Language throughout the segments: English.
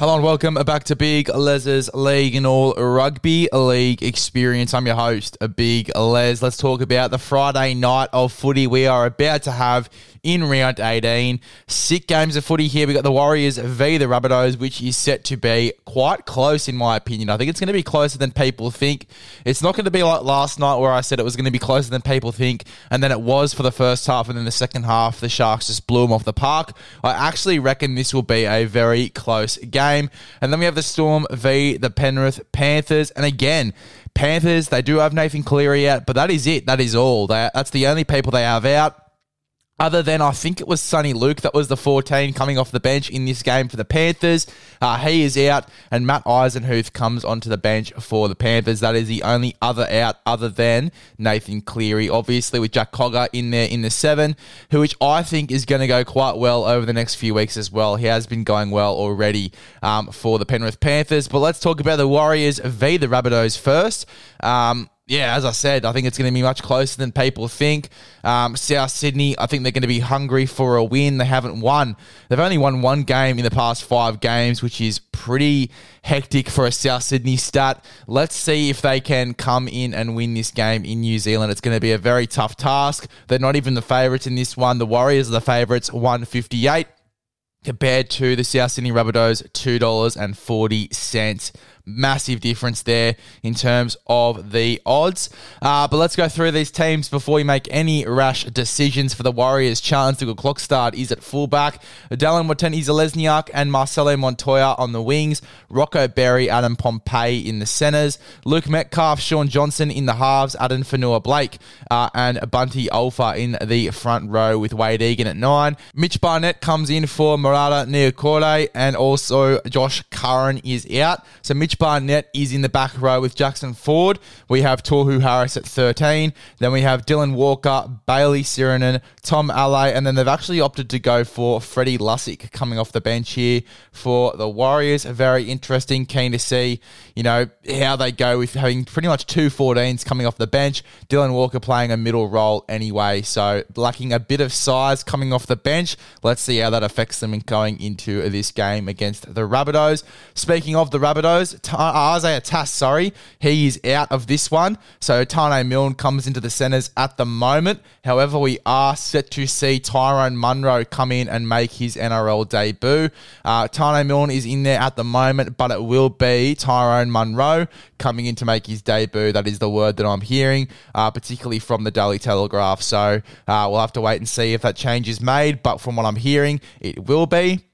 Hello and welcome back to Big Les's League and All Rugby League Experience. I'm your host, Big Les. Let's talk about the Friday night of footy we are about to have in round 18. Sick games of footy here. We've got the Warriors v the Rabbitohs, which is set to be quite close, in my opinion. I think it's going to be closer than people think. It's not going to be like last night where I said it was going to be closer than people think, and then it was for the first half, and then the second half, the Sharks just blew them off the park. I actually reckon this will be a very close game. And then we have the Storm v the Penrith Panthers. And again, Panthers, they do have Nathan Cleary out, but that is it. That is all. They, that's the only people they have out other than I think it was Soni Luke that was the 14 coming off the bench in this game for the Panthers. Uh, he is out, and Matt Eisenhuth comes onto the bench for the Panthers. That is the only other out other than Nathan Cleary, obviously with Jack Cogger in there in the seven, who which I think is going to go quite well over the next few weeks as well. He has been going well already um, for the Penrith Panthers. But let's talk about the Warriors v the Rabbitohs first. Um, yeah, as I said, I think it's going to be much closer than people think. Um, South Sydney, I think they're going to be hungry for a win. They haven't won. They've only won one game in the past five games, which is pretty hectic for a South Sydney stat. Let's see if they can come in and win this game in New Zealand. It's going to be a very tough task. They're not even the favourites in this one. The Warriors are the favourites, 158 compared to the South Sydney Rabbitohs, $2.40 massive difference there in terms of the odds. Uh, but let's go through these teams before we make any rash decisions for the Warriors. The Nicoll-Klokstad is at fullback. Dallin Watene-Zelezniak and Marcelo Montoya on the wings. Rocco Berry, Adam Pompey in the centres. Luke Metcalf, Shaun Johnson in the halves. Addin Fonua-Blake uh, and Bunty Afoa in the front row with Wade Egan at nine. Mitch Barnett comes in for Marata Niukore and also Josh Curran is out. So Mitch Barnett is in the back row with Jackson Ford. We have Tohu Harris at 13. Then we have Dylan Walker, Bailey Sironen, Tom Ale, and then they've actually opted to go for Freddie Lussick coming off the bench here for the Warriors. Very interesting. Keen to see, you know, how they go with having pretty much two 14s coming off the bench. Dylan Walker playing a middle role anyway, so lacking a bit of size coming off the bench. Let's see how that affects them in going into this game against the Rabbitohs. Speaking of the Rabbitohs, uh, Isaiah Tass, sorry, he is out of this one. So Taane Milne comes into the centres at the moment. However, we are set to see Tyrone Munro come in and make his NRL debut. Uh, Taane Milne is in there at the moment, but it will be Tyrone Munro coming in to make his debut. That is the word that I'm hearing, uh, particularly from the Daily Telegraph. So uh, we'll have to wait and see if that change is made. But from what I'm hearing, it will be.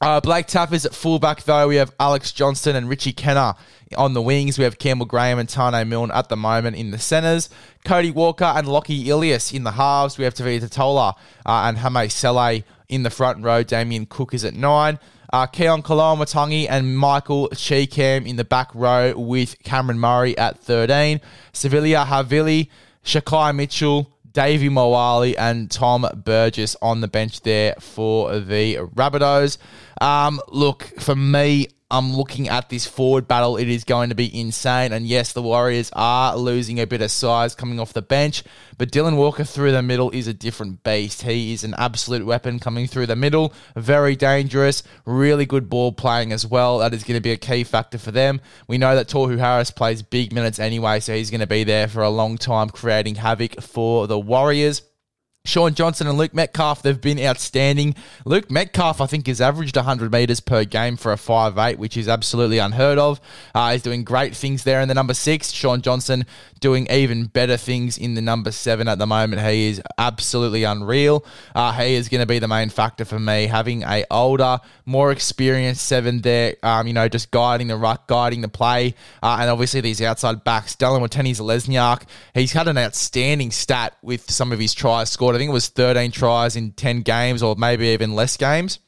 Uh, Blake Taaffe is at fullback, though. We have Alex Johnston and Richie Kennar on the wings. We have Campbell Graham and Taane Milne at the moment in the centres. Cody Walker and Lockie Ilias in the halves. We have Tevita Tatola uh, and Hame Sele in the front row. Damien Cook is at nine. Uh, Keaon Koloamatangi and Michael Chee-Kam in the back row with Cameron Murray at 13. Siliva Havili, Shaquai Mitchell, Davvy Moale and Tom Burgess on the bench there for the Rabbitohs. Um, look, for me, I'm looking at this forward battle. It is going to be insane. And yes, the Warriors are losing a bit of size coming off the bench, but Dylan Walker through the middle is a different beast. He is an absolute weapon coming through the middle. Very dangerous, really good ball playing as well. That is going to be a key factor for them. We know that Tohu Harris plays big minutes anyway, so he's going to be there for a long time creating havoc for the Warriors. Shaun Johnson and Luke Metcalf, they've been outstanding. Luke Metcalf, I think, has averaged 100 metres per game for a 5'8, which is absolutely unheard of. Uh, he's doing great things there in the number six. Shaun Johnson doing even better things in the number seven at the moment. He is absolutely unreal. Uh, he is going to be the main factor for me. Having a older, more experienced seven there, um, you know, just guiding the ruck, guiding the play, uh, and obviously these outside backs. Dylan Watene-Zelezniak, he's had an outstanding stat with some of his tries scored think it was 13 tries in 10 games or maybe even less games.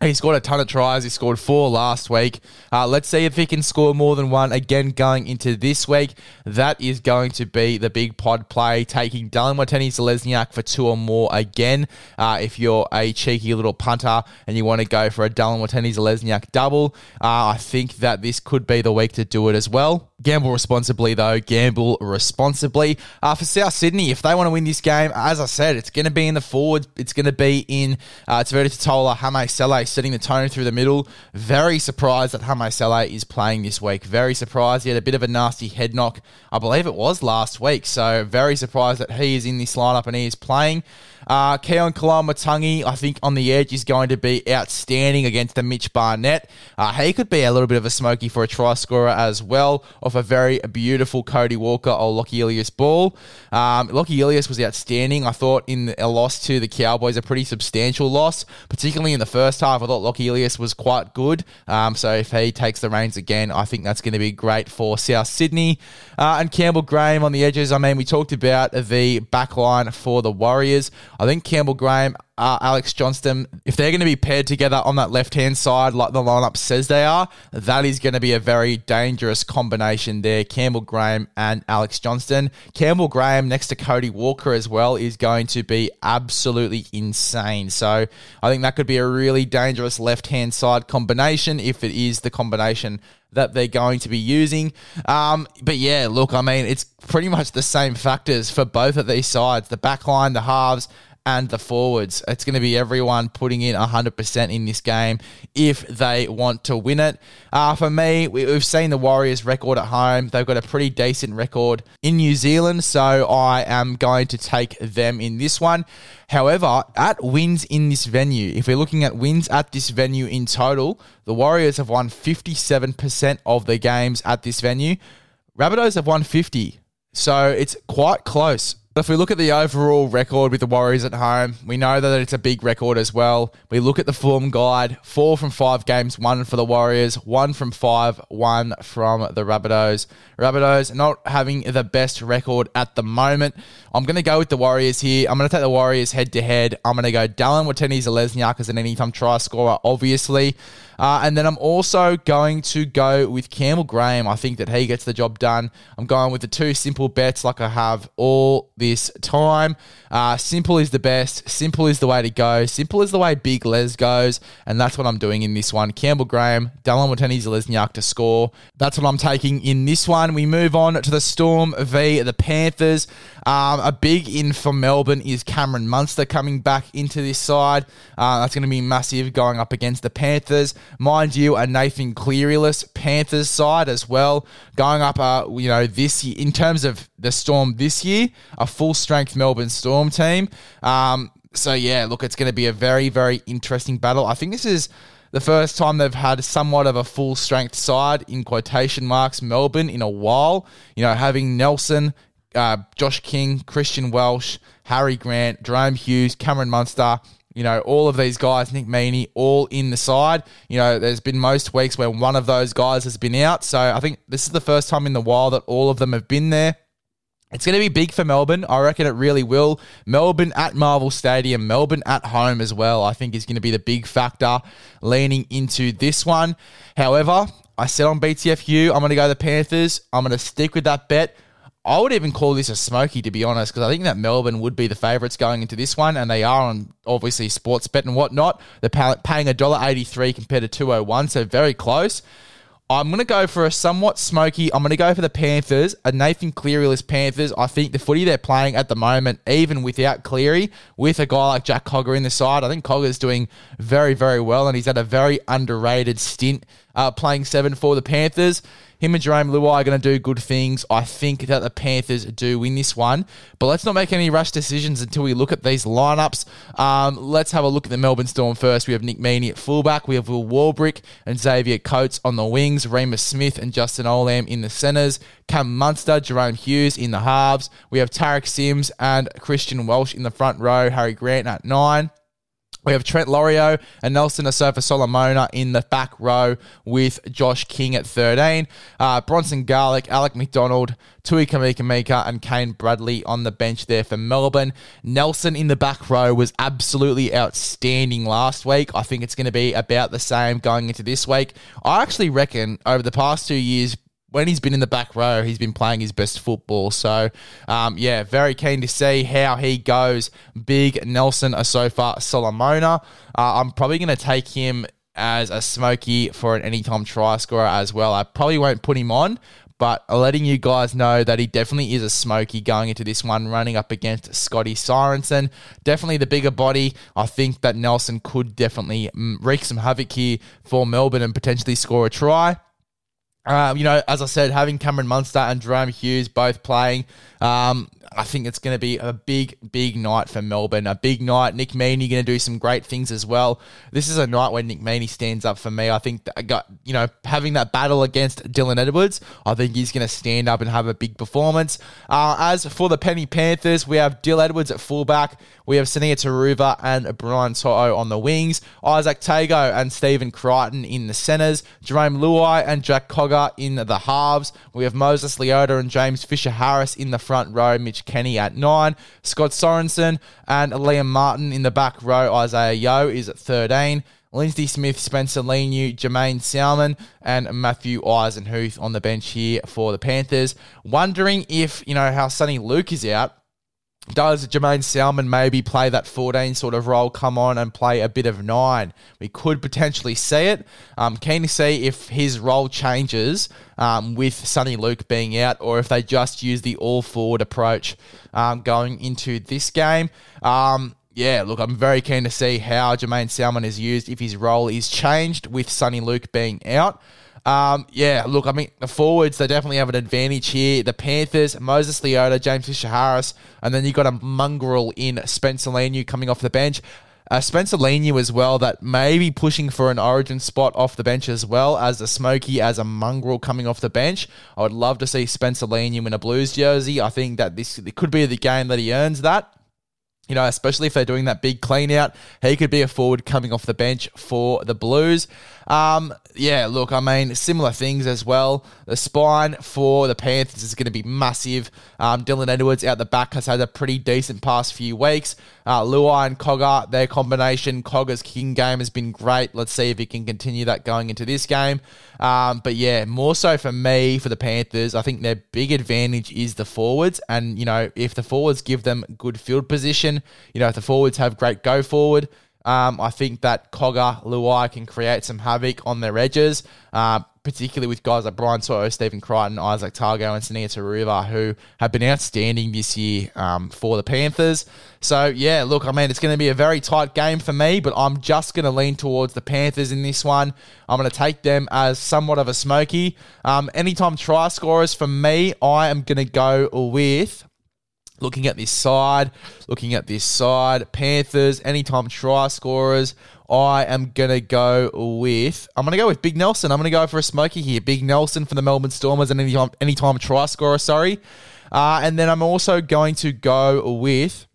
He scored a ton of tries. He scored four last week. Uh, let's see if he can score more than one again going into this week. That is going to be the big pod play, taking Dallin Watene-Zelezniak for two or more again. Uh, if you're a cheeky little punter and you want to go for a Dallin Watene-Zelezniak double, uh, I think that this could be the week to do it as well. Gamble responsibly, though. Gamble responsibly. Uh, for South Sydney, if they want to win this game, as I said, it's going to be in the forwards. It's going to be in uh, Tevita Tatola, Hame Sele setting the tone through the middle. Very surprised that Hame Sele is playing this week. Very surprised. He had a bit of a nasty head knock, I believe it was last week. So very surprised that he is in this lineup and he is playing. Uh, Keaon Koloamatangi, I think on the edge is going to be outstanding against the Mitch Barnett. Uh, he could be a little bit of a smoky for a try scorer as well, off a very beautiful Cody Walker or Lockie Ilias ball. Um, Lockie Ilias was outstanding. I thought in a loss to the Cowboys, a pretty substantial loss, particularly in the first half. I thought Lockie Ilias was quite good. Um, so if he takes the reins again, I think that's going to be great for South Sydney. Uh, and Campbell Graham on the edges. I mean, we talked about the back line for the Warriors. I think Campbell Graham, uh, Alex Johnston, if they're going to be paired together on that left hand side, like the lineup says they are, that is going to be a very dangerous combination there. Campbell Graham and Alex Johnston. Campbell Graham next to Cody Walker as well is going to be absolutely insane. So I think that could be a really dangerous left hand side combination if it is the combination that they're going to be using. Um, but yeah, look, I mean, it's pretty much the same factors for both of these sides the back line, the halves, and the forwards. It's going to be everyone putting in 100% in this game if they want to win it. Uh, for me, we've seen the Warriors' record at home. They've got a pretty decent record in New Zealand, so I am going to take them in this one. However, at wins in this venue, if we're looking at wins at this venue in total, the Warriors have won 57% of their games at this venue. Rabbitohs have won 50. So it's quite close. But if we look at the overall record with the Warriors at home, we know that it's a big record as well. We look at the form guide four from five games, one for the Warriors, one from five, one from the Rabbitohs. Rabbitohs not having the best record at the moment. I'm going to go with the Warriors here. I'm going to take the Warriors head to head. I'm going to go Dallin Watene-Zelezniak as an anytime try scorer, obviously. Uh, and then I'm also going to go with Campbell Graham. I think that he gets the job done. I'm going with the two simple bets like I have all this time. Uh, simple is the best. Simple is the way to go. Simple is the way Big Les goes. And that's what I'm doing in this one. Campbell Graham, Dallin Watene-Zelezniak to score. That's what I'm taking in this one. We move on to the Storm v. the Panthers. Um, a big in for Melbourne is Cameron Munster coming back into this side. Uh, that's going to be massive going up against the Panthers. Mind you, a Nathan Clearyless Panthers side as well. Going up, uh, you know, this year, in terms of the Storm this year, a full strength Melbourne Storm team. Um, so, yeah, look, it's going to be a very, very interesting battle. I think this is the first time they've had somewhat of a full strength side in quotation marks Melbourne in a while. You know, having Nelson, uh, Josh King, Christian Welch, Harry Grant, Jahrome Hughes, Cameron Munster. You know, all of these guys, Nick Meaney, all in the side. You know, there's been most weeks where one of those guys has been out. So I think this is the first time in the while that all of them have been there. It's going to be big for Melbourne. I reckon it really will. Melbourne at Marvel Stadium, Melbourne at home as well, I think is going to be the big factor leaning into this one. However, I said on BTFU, I'm going to go the Panthers. I'm going to stick with that bet. I would even call this a smoky, to be honest, because I think that Melbourne would be the favourites going into this one, and they are on obviously sports bet and whatnot. They're paying $1.83 compared to 201 so very close. I'm going to go for a somewhat smoky. I'm going to go for the Panthers, a Nathan Clearyless Panthers. I think the footy they're playing at the moment, even without Cleary, with a guy like Jack Cogger in the side, I think Cogger's doing very, very well, and he's had a very underrated stint uh, playing seven for the Panthers. Him and Jarome Luai are going to do good things. I think that the Panthers do win this one. But let's not make any rash decisions until we look at these lineups. Um, let's have a look at the Melbourne Storm first. We have Nick Meaney at fullback. We have Will Warbrick and Xavier Coates on the wings. Reimis Smith and Justin Olam in the centres. Cam Munster, Jahrome Hughes in the halves. We have Tariq Sims and Christian Welch in the front row. Harry Grant at nine. We have Trent Loiero and Nelson Asofa Solomona in the back row with Josh King at 13. Uh, Bronson Garlick, Alec MacDonald, Tui Kamikamica, and Kane Bradley on the bench there for Melbourne. Nelson in the back row was absolutely outstanding last week. I think it's going to be about the same going into this week. I actually reckon over the past two years, when he's been in the back row, he's been playing his best football. So, um, yeah, very keen to see how he goes. Big Nelson Asofa Solomona. Uh, I'm probably going to take him as a smoky for an anytime try scorer as well. I probably won't put him on, but letting you guys know that he definitely is a smoky going into this one, running up against Scotty Sorensen. Definitely the bigger body. I think that Nelson could definitely mm, wreak some havoc here for Melbourne and potentially score a try. Um, you know, as I said, having Cameron Munster and Jahrome Hughes both playing, um, I think it's going to be a big, big night for Melbourne. A big night. Nick Meaney going to do some great things as well. This is a night where Nick Meaney stands up for me. I think I got you know having that battle against Dylan Edwards. I think he's going to stand up and have a big performance. Uh, as for the Penny Panthers, we have Dylan Edwards at fullback. We have Sunia Turuva and Brian To'o on the wings. Izack Tago and Stephen Crichton in the centres. Jarome Luai and Jack Cogger in the halves. We have Moses Leota and James Fisher Harris in the front row. Mitch Kenny at nine. Scott Sorensen and Liam Martin in the back row. Isaah Yeo is at 13. Lindsay Smith, Spencer Leniu, Jaeman Salmon, and Matthew Eisenhuth on the bench here for the Panthers. Wondering if, you know, how Soni Luke is out, does Jaeman Salmon maybe play that 14 sort of role, come on and play a bit of nine? We could potentially see it. I'm keen to see if his role changes um, with Soni Luke being out or if they just use the all forward approach um, going into this game. Um, yeah, look, I'm very keen to see how Jaeman Salmon is used if his role is changed with Soni Luke being out. Um, yeah, look, I mean, the forwards, they definitely have an advantage here. The Panthers, Moses Leota, James Fisher Harris, and then you've got a mongrel in Spencer Leniu coming off the bench. Uh, Spencer Leniu as well, that may be pushing for an origin spot off the bench as well as a Smoky, as a mongrel coming off the bench. I would love to see Spencer Leniu in a Blues jersey. I think that this it could be the game that he earns that. You know, especially if they're doing that big clean out, he could be a forward coming off the bench for the Blues. Um, yeah, look, I mean, similar things as well. The spine for the Panthers is going to be massive. Um, Dylan Edwards out the back has had a pretty decent past few weeks. Uh, Luai and Cogger, their combination, Cogger's kicking game has been great. Let's see if he can continue that going into this game. Um, but yeah, more so for me, for the Panthers, I think their big advantage is the forwards. And, you know, if the forwards give them good field position, you know, if the forwards have great go forward, um, I think that Cogger, Luai can create some havoc on their edges, uh, particularly with guys like Brian To'o, Stephen Crichton, Izack Tago, and Sunia Turuva, who have been outstanding this year um, for the Panthers. So, yeah, look, I mean, it's going to be a very tight game for me, but I'm just going to lean towards the Panthers in this one. I'm going to take them as somewhat of a smoky. Um, anytime try scorers for me, I am going to go with looking at this side, looking at this side, Panthers, anytime try scorers, I am going to go with, I'm going to go with Big Nelson. I'm going to go for a smoky here. Big Nelson from the Melbourne Stormers and anytime, anytime try scorer, sorry. Uh, and then I'm also going to go with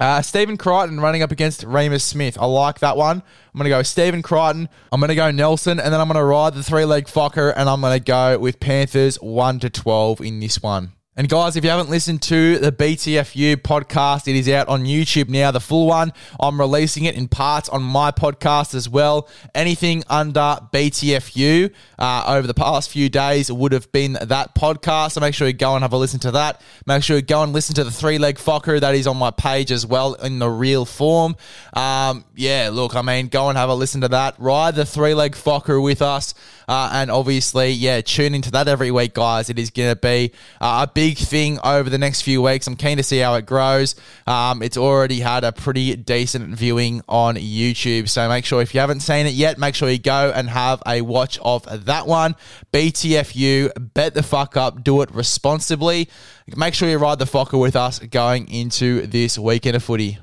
uh, Stephen Crichton running up against Remus Smith. I like that one. I'm going to go Stephen Crichton. I'm going to go Nelson, and then I'm going to ride the three leg Fokker, and I'm going to go with Panthers 1 to 12 in this one. And guys, if you haven't listened to the BTFU podcast, it is out on YouTube now, the full one. I'm releasing it in parts on my podcast as well. Anything under BTFU uh, over the past few days would have been that podcast. So make sure you go and have a listen to that. Make sure you go and listen to the three leg Fokker that is on my page as well in the real form. Um, yeah, look, I mean, go and have a listen to that. Ride the three leg Fokker with us. Uh, and obviously, yeah, tune into that every week, guys. It is going to be uh, a big thing over the next few weeks. I'm keen to see how it grows. Um, it's already had a pretty decent viewing on YouTube. So make sure if you haven't seen it yet, make sure you go and have a watch of that one. BTFU, bet the fuck up, do it responsibly. Make sure you ride the Fokker with us going into this weekend of footy.